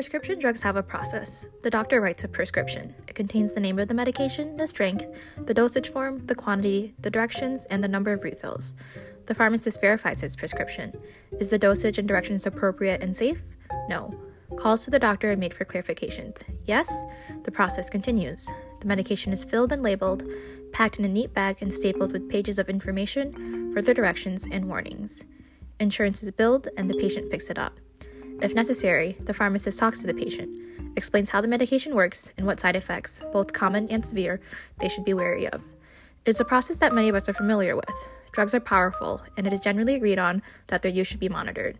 Prescription drugs have a process. The doctor writes a prescription. It contains the name of the medication, the strength, the dosage form, the quantity, the directions, and the number of refills. The pharmacist verifies his prescription. Is the dosage and directions appropriate and safe? No. Calls to the doctor are made for clarifications. Yes? The process continues. The medication is filled and labeled, packed in a neat bag, and stapled with pages of information, further directions, and warnings. Insurance is billed, and the patient picks it up. If necessary, the pharmacist talks to the patient, explains how the medication works and what side effects, both common and severe, they should be wary of. It's a process that many of us are familiar with. Drugs are powerful, and it is generally agreed on that their use should be monitored.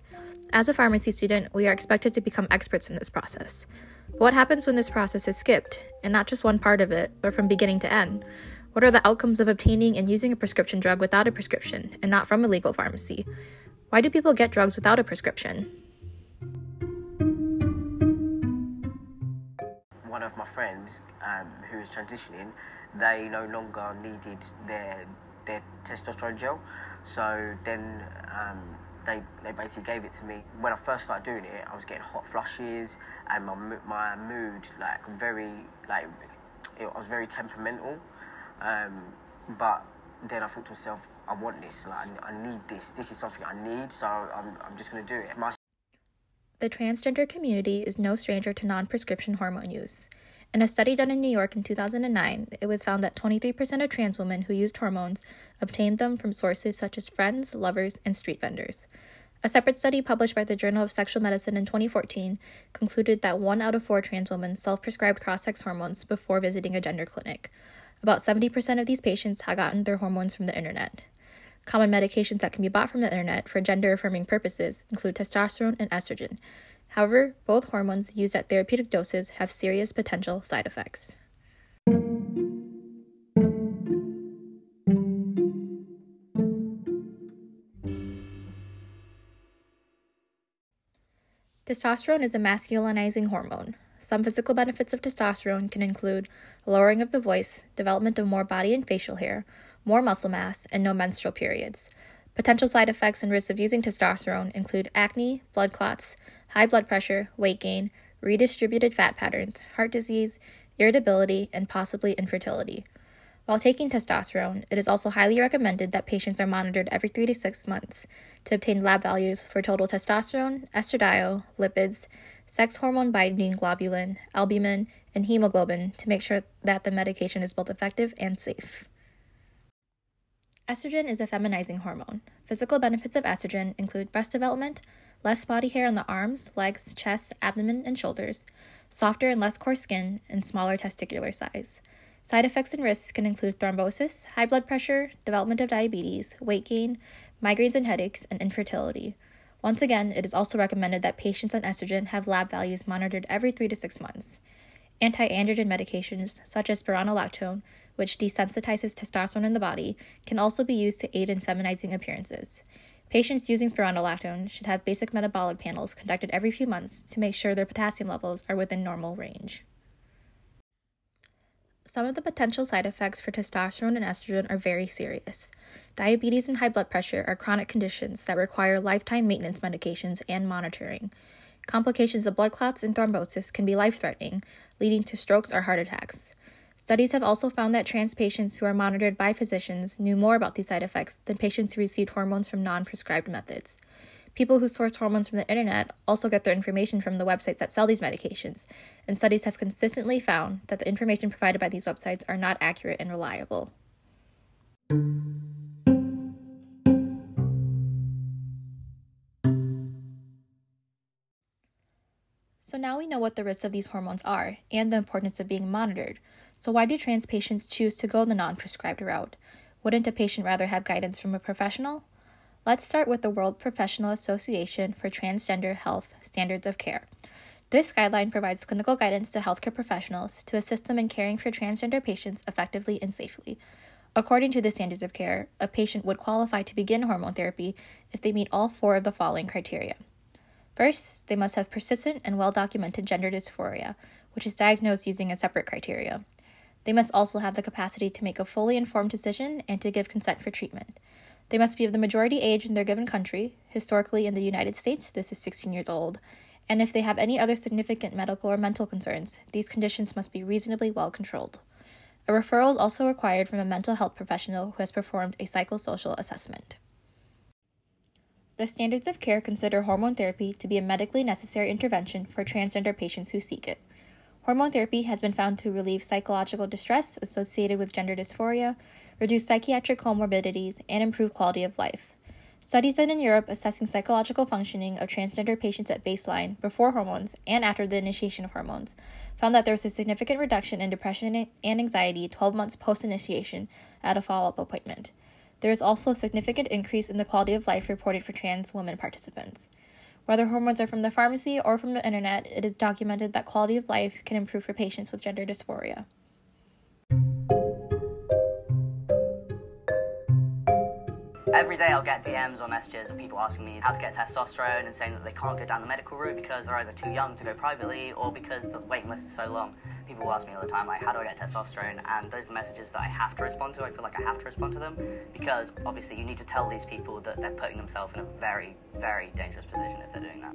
As a pharmacy student, we are expected to become experts in this process. But what happens when this process is skipped, and not just one part of it, but from beginning to end? What are the outcomes of obtaining and using a prescription drug without a prescription and not from a legal pharmacy? Why do people get drugs without a prescription? Of my friends um, who was transitioning, they no longer needed their their testosterone gel. So then um, they they basically gave it to me. When I first started doing it, I was getting hot flushes and my my mood like very like it, I was very temperamental. Um, but then I thought to myself, I want this. Like I, I need this. This is something I need. So I'm I'm just gonna do it. My the transgender community is no stranger to non prescription hormone use. In a study done in New York in 2009, it was found that 23% of trans women who used hormones obtained them from sources such as friends, lovers, and street vendors. A separate study published by the Journal of Sexual Medicine in 2014 concluded that one out of four trans women self prescribed cross sex hormones before visiting a gender clinic. About 70% of these patients had gotten their hormones from the internet. Common medications that can be bought from the internet for gender affirming purposes include testosterone and estrogen. However, both hormones used at therapeutic doses have serious potential side effects. Testosterone is a masculinizing hormone. Some physical benefits of testosterone can include lowering of the voice, development of more body and facial hair, more muscle mass, and no menstrual periods. Potential side effects and risks of using testosterone include acne, blood clots, high blood pressure, weight gain, redistributed fat patterns, heart disease, irritability, and possibly infertility. While taking testosterone, it is also highly recommended that patients are monitored every 3 to 6 months to obtain lab values for total testosterone, estradiol, lipids, sex hormone binding globulin, albumin, and hemoglobin to make sure that the medication is both effective and safe. Estrogen is a feminizing hormone. Physical benefits of estrogen include breast development, less body hair on the arms, legs, chest, abdomen, and shoulders, softer and less coarse skin, and smaller testicular size. Side effects and risks can include thrombosis, high blood pressure, development of diabetes, weight gain, migraines and headaches, and infertility. Once again, it is also recommended that patients on estrogen have lab values monitored every 3 to 6 months. Anti androgen medications, such as spironolactone, which desensitizes testosterone in the body, can also be used to aid in feminizing appearances. Patients using spironolactone should have basic metabolic panels conducted every few months to make sure their potassium levels are within normal range. Some of the potential side effects for testosterone and estrogen are very serious. Diabetes and high blood pressure are chronic conditions that require lifetime maintenance medications and monitoring. Complications of blood clots and thrombosis can be life threatening, leading to strokes or heart attacks. Studies have also found that trans patients who are monitored by physicians knew more about these side effects than patients who received hormones from non prescribed methods. People who source hormones from the internet also get their information from the websites that sell these medications, and studies have consistently found that the information provided by these websites are not accurate and reliable. So now we know what the risks of these hormones are and the importance of being monitored. So why do trans patients choose to go the non-prescribed route? Wouldn't a patient rather have guidance from a professional? Let's start with the World Professional Association for Transgender Health Standards of Care. This guideline provides clinical guidance to healthcare professionals to assist them in caring for transgender patients effectively and safely. According to the standards of care, a patient would qualify to begin hormone therapy if they meet all four of the following criteria. First, they must have persistent and well documented gender dysphoria, which is diagnosed using a separate criteria. They must also have the capacity to make a fully informed decision and to give consent for treatment. They must be of the majority age in their given country, historically in the United States, this is 16 years old, and if they have any other significant medical or mental concerns, these conditions must be reasonably well controlled. A referral is also required from a mental health professional who has performed a psychosocial assessment. The standards of care consider hormone therapy to be a medically necessary intervention for transgender patients who seek it. Hormone therapy has been found to relieve psychological distress associated with gender dysphoria, reduce psychiatric comorbidities, and improve quality of life. Studies done in Europe assessing psychological functioning of transgender patients at baseline, before hormones, and after the initiation of hormones found that there was a significant reduction in depression and anxiety 12 months post initiation at a follow up appointment. There is also a significant increase in the quality of life reported for trans women participants. Whether hormones are from the pharmacy or from the internet, it is documented that quality of life can improve for patients with gender dysphoria. Every day I'll get DMs or messages of people asking me how to get testosterone and saying that they can't go down the medical route because they're either too young to go privately or because the waiting list is so long. People ask me all the time, like, how do I get testosterone? And those are messages that I have to respond to. I feel like I have to respond to them because obviously you need to tell these people that they're putting themselves in a very, very dangerous position if they're doing that.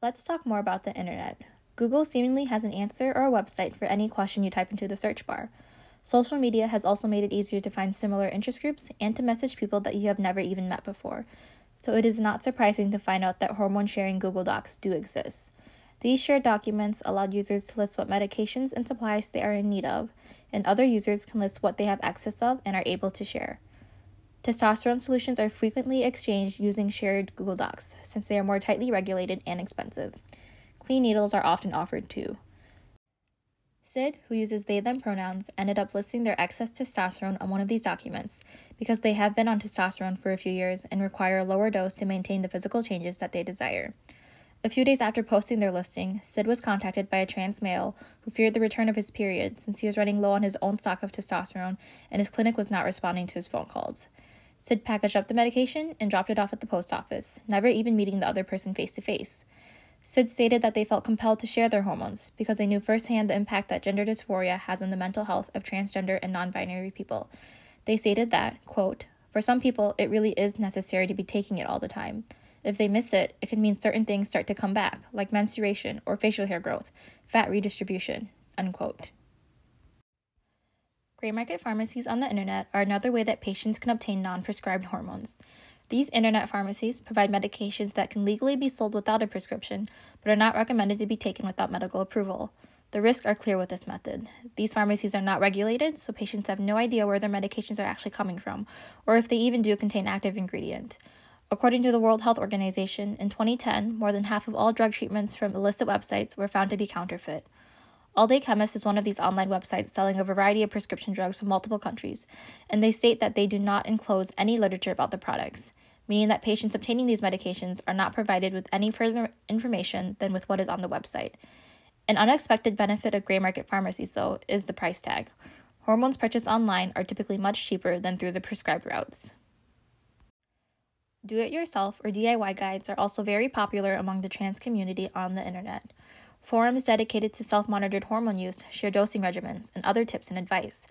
Let's talk more about the internet. Google seemingly has an answer or a website for any question you type into the search bar. Social media has also made it easier to find similar interest groups and to message people that you have never even met before. So it is not surprising to find out that hormone sharing Google Docs do exist. These shared documents allow users to list what medications and supplies they are in need of, and other users can list what they have access of and are able to share. Testosterone solutions are frequently exchanged using shared Google Docs, since they are more tightly regulated and expensive. Clean needles are often offered too. Sid, who uses they them pronouns, ended up listing their excess testosterone on one of these documents because they have been on testosterone for a few years and require a lower dose to maintain the physical changes that they desire. A few days after posting their listing, Sid was contacted by a trans male who feared the return of his period since he was running low on his own stock of testosterone and his clinic was not responding to his phone calls. Sid packaged up the medication and dropped it off at the post office, never even meeting the other person face to face. Sid stated that they felt compelled to share their hormones because they knew firsthand the impact that gender dysphoria has on the mental health of transgender and non binary people. They stated that, quote, for some people, it really is necessary to be taking it all the time. If they miss it, it can mean certain things start to come back, like menstruation or facial hair growth, fat redistribution, unquote. Gray market pharmacies on the internet are another way that patients can obtain non prescribed hormones. These internet pharmacies provide medications that can legally be sold without a prescription, but are not recommended to be taken without medical approval. The risks are clear with this method. These pharmacies are not regulated, so patients have no idea where their medications are actually coming from, or if they even do contain active ingredient. According to the World Health Organization, in 2010, more than half of all drug treatments from illicit websites were found to be counterfeit. All Day Chemist is one of these online websites selling a variety of prescription drugs from multiple countries, and they state that they do not enclose any literature about the products meaning that patients obtaining these medications are not provided with any further information than with what is on the website. An unexpected benefit of gray market pharmacies, though, is the price tag. Hormones purchased online are typically much cheaper than through the prescribed routes. Do it yourself or DIY guides are also very popular among the trans community on the internet. Forums dedicated to self monitored hormone use share dosing regimens and other tips and advice.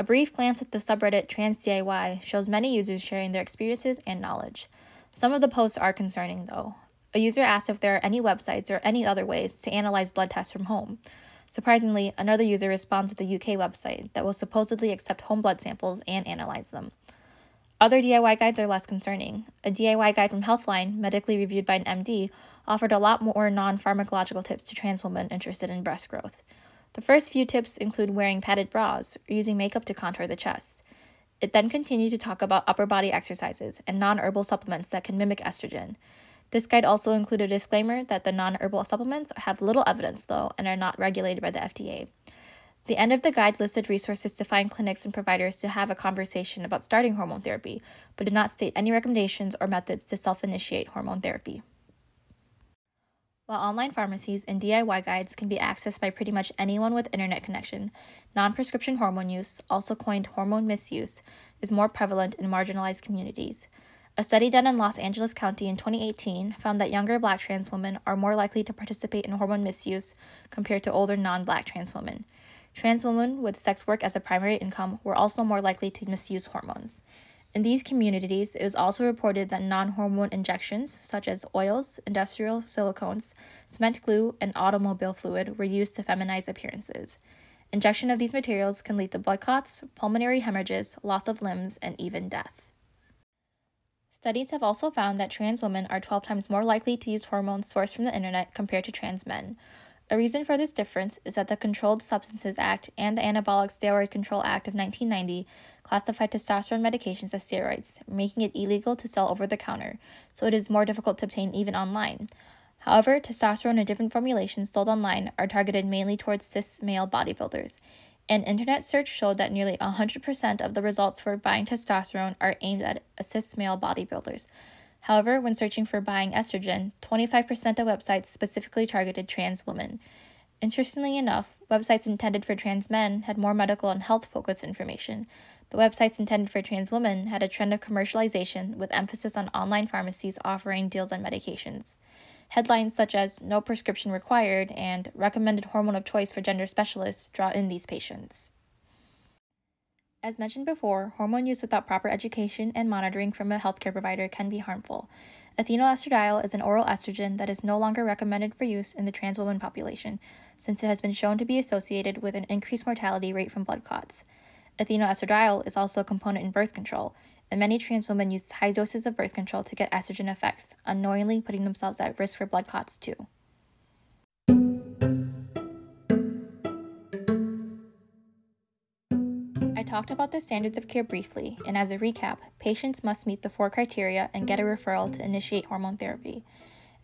A brief glance at the subreddit TransDIY shows many users sharing their experiences and knowledge. Some of the posts are concerning, though. A user asked if there are any websites or any other ways to analyze blood tests from home. Surprisingly, another user responds with a UK website that will supposedly accept home blood samples and analyze them. Other DIY guides are less concerning. A DIY guide from Healthline, medically reviewed by an MD, offered a lot more non pharmacological tips to trans women interested in breast growth. The first few tips include wearing padded bras or using makeup to contour the chest. It then continued to talk about upper body exercises and non herbal supplements that can mimic estrogen. This guide also included a disclaimer that the non herbal supplements have little evidence, though, and are not regulated by the FDA. The end of the guide listed resources to find clinics and providers to have a conversation about starting hormone therapy, but did not state any recommendations or methods to self initiate hormone therapy. While online pharmacies and DIY guides can be accessed by pretty much anyone with internet connection, non prescription hormone use, also coined hormone misuse, is more prevalent in marginalized communities. A study done in Los Angeles County in 2018 found that younger black trans women are more likely to participate in hormone misuse compared to older non black trans women. Trans women with sex work as a primary income were also more likely to misuse hormones. In these communities, it was also reported that non hormone injections, such as oils, industrial silicones, cement glue, and automobile fluid, were used to feminize appearances. Injection of these materials can lead to blood clots, pulmonary hemorrhages, loss of limbs, and even death. Studies have also found that trans women are 12 times more likely to use hormones sourced from the internet compared to trans men. A reason for this difference is that the Controlled Substances Act and the Anabolic Steroid Control Act of 1990 classified testosterone medications as steroids, making it illegal to sell over the counter, so it is more difficult to obtain even online. However, testosterone in different formulations sold online are targeted mainly towards cis male bodybuilders, an internet search showed that nearly 100% of the results for buying testosterone are aimed at cis male bodybuilders. However, when searching for buying estrogen, 25% of websites specifically targeted trans women. Interestingly enough, websites intended for trans men had more medical and health focused information, but websites intended for trans women had a trend of commercialization with emphasis on online pharmacies offering deals on medications. Headlines such as No Prescription Required and Recommended Hormone of Choice for Gender Specialists draw in these patients. As mentioned before, hormone use without proper education and monitoring from a healthcare provider can be harmful. Ethinylestradiol is an oral estrogen that is no longer recommended for use in the trans woman population, since it has been shown to be associated with an increased mortality rate from blood clots. Ethinylestradiol is also a component in birth control, and many trans women use high doses of birth control to get estrogen effects, unknowingly putting themselves at risk for blood clots too. Talked about the standards of care briefly, and as a recap, patients must meet the four criteria and get a referral to initiate hormone therapy.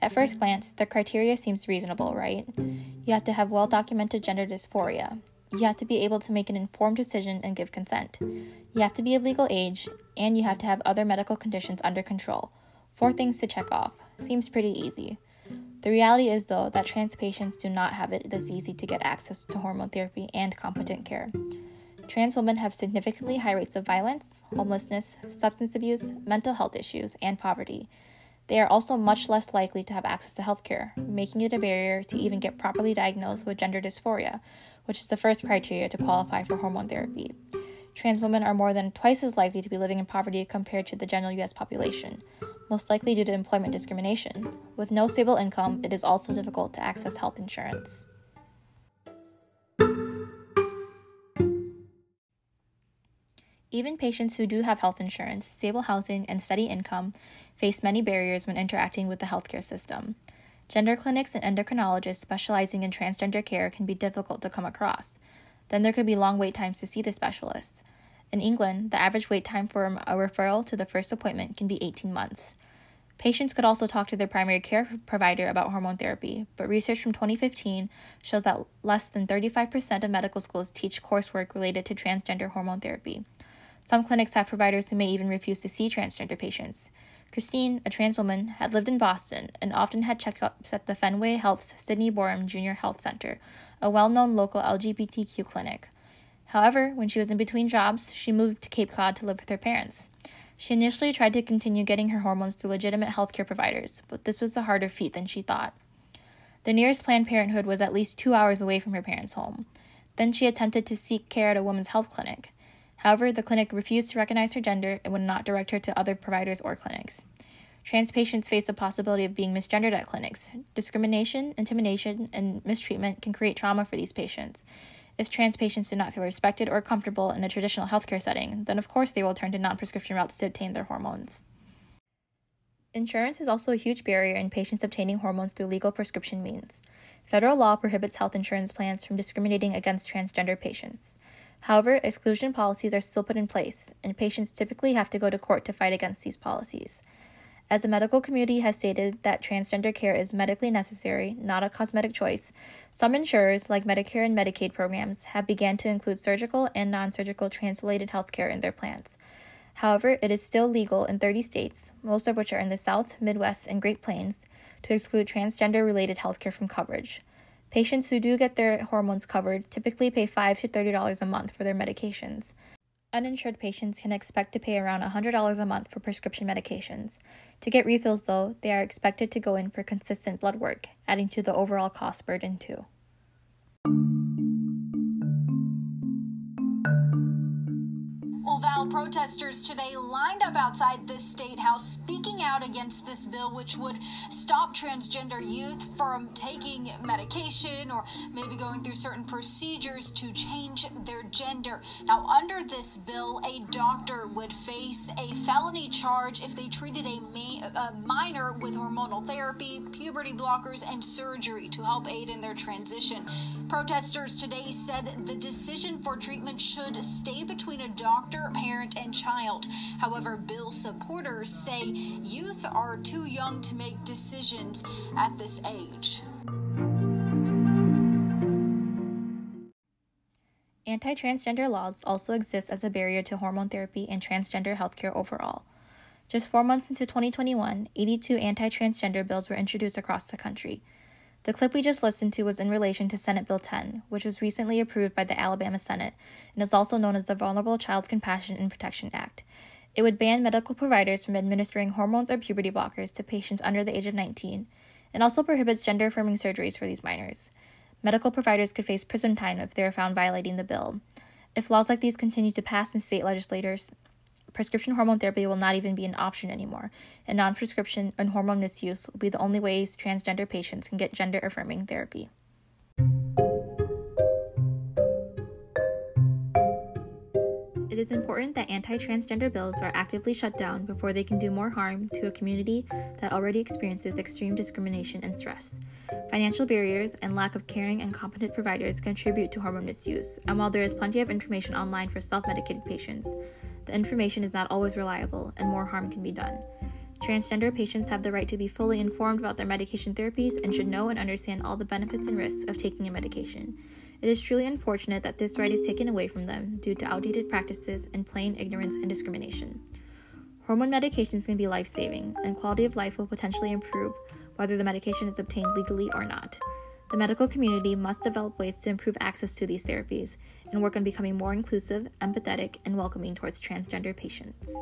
At first glance, the criteria seems reasonable, right? You have to have well documented gender dysphoria, you have to be able to make an informed decision and give consent. You have to be of legal age, and you have to have other medical conditions under control. Four things to check off. Seems pretty easy. The reality is, though, that trans patients do not have it this easy to get access to hormone therapy and competent care. Trans women have significantly high rates of violence, homelessness, substance abuse, mental health issues, and poverty. They are also much less likely to have access to healthcare, making it a barrier to even get properly diagnosed with gender dysphoria, which is the first criteria to qualify for hormone therapy. Trans women are more than twice as likely to be living in poverty compared to the general US population, most likely due to employment discrimination. With no stable income, it is also difficult to access health insurance. Even patients who do have health insurance, stable housing, and steady income face many barriers when interacting with the healthcare system. Gender clinics and endocrinologists specializing in transgender care can be difficult to come across. Then there could be long wait times to see the specialists. In England, the average wait time for a referral to the first appointment can be 18 months. Patients could also talk to their primary care provider about hormone therapy, but research from 2015 shows that less than 35% of medical schools teach coursework related to transgender hormone therapy. Some clinics have providers who may even refuse to see transgender patients. Christine, a trans woman, had lived in Boston and often had checkups at the Fenway Health's Sidney Borum Junior Health Center, a well known local LGBTQ clinic. However, when she was in between jobs, she moved to Cape Cod to live with her parents. She initially tried to continue getting her hormones through legitimate healthcare providers, but this was a harder feat than she thought. The nearest Planned Parenthood was at least two hours away from her parents' home. Then she attempted to seek care at a women's health clinic. However, the clinic refused to recognize her gender and would not direct her to other providers or clinics. Trans patients face the possibility of being misgendered at clinics. Discrimination, intimidation, and mistreatment can create trauma for these patients. If trans patients do not feel respected or comfortable in a traditional healthcare setting, then of course they will turn to non prescription routes to obtain their hormones. Insurance is also a huge barrier in patients obtaining hormones through legal prescription means. Federal law prohibits health insurance plans from discriminating against transgender patients. However, exclusion policies are still put in place, and patients typically have to go to court to fight against these policies. As the medical community has stated that transgender care is medically necessary, not a cosmetic choice, some insurers, like Medicare and Medicaid programs, have begun to include surgical and non-surgical translated healthcare in their plans. However, it is still legal in 30 states, most of which are in the South, Midwest, and Great Plains, to exclude transgender related healthcare from coverage. Patients who do get their hormones covered typically pay 5 to $30 a month for their medications. Uninsured patients can expect to pay around $100 a month for prescription medications. To get refills, though, they are expected to go in for consistent blood work, adding to the overall cost burden, too. Protesters today lined up outside this state house speaking out against this bill, which would stop transgender youth from taking medication or maybe going through certain procedures to change their gender. Now, under this bill, a doctor would face a felony charge if they treated a, ma- a minor with hormonal therapy, puberty blockers, and surgery to help aid in their transition. Protesters today said the decision for treatment should stay between a doctor, parent, and child. However, bill supporters say youth are too young to make decisions at this age. Anti transgender laws also exist as a barrier to hormone therapy and transgender healthcare overall. Just four months into 2021, 82 anti transgender bills were introduced across the country. The clip we just listened to was in relation to Senate Bill 10, which was recently approved by the Alabama Senate and is also known as the Vulnerable Child Compassion and Protection Act. It would ban medical providers from administering hormones or puberty blockers to patients under the age of 19 and also prohibits gender affirming surgeries for these minors. Medical providers could face prison time if they are found violating the bill. If laws like these continue to pass in state legislators, prescription hormone therapy will not even be an option anymore, and non prescription and hormone misuse will be the only ways transgender patients can get gender affirming therapy. It is important that anti transgender bills are actively shut down before they can do more harm to a community that already experiences extreme discrimination and stress. Financial barriers and lack of caring and competent providers contribute to hormone misuse, and while there is plenty of information online for self medicated patients, the information is not always reliable and more harm can be done. Transgender patients have the right to be fully informed about their medication therapies and should know and understand all the benefits and risks of taking a medication. It is truly unfortunate that this right is taken away from them due to outdated practices and plain ignorance and discrimination. Hormone medications can be life saving, and quality of life will potentially improve whether the medication is obtained legally or not. The medical community must develop ways to improve access to these therapies and work on becoming more inclusive, empathetic, and welcoming towards transgender patients.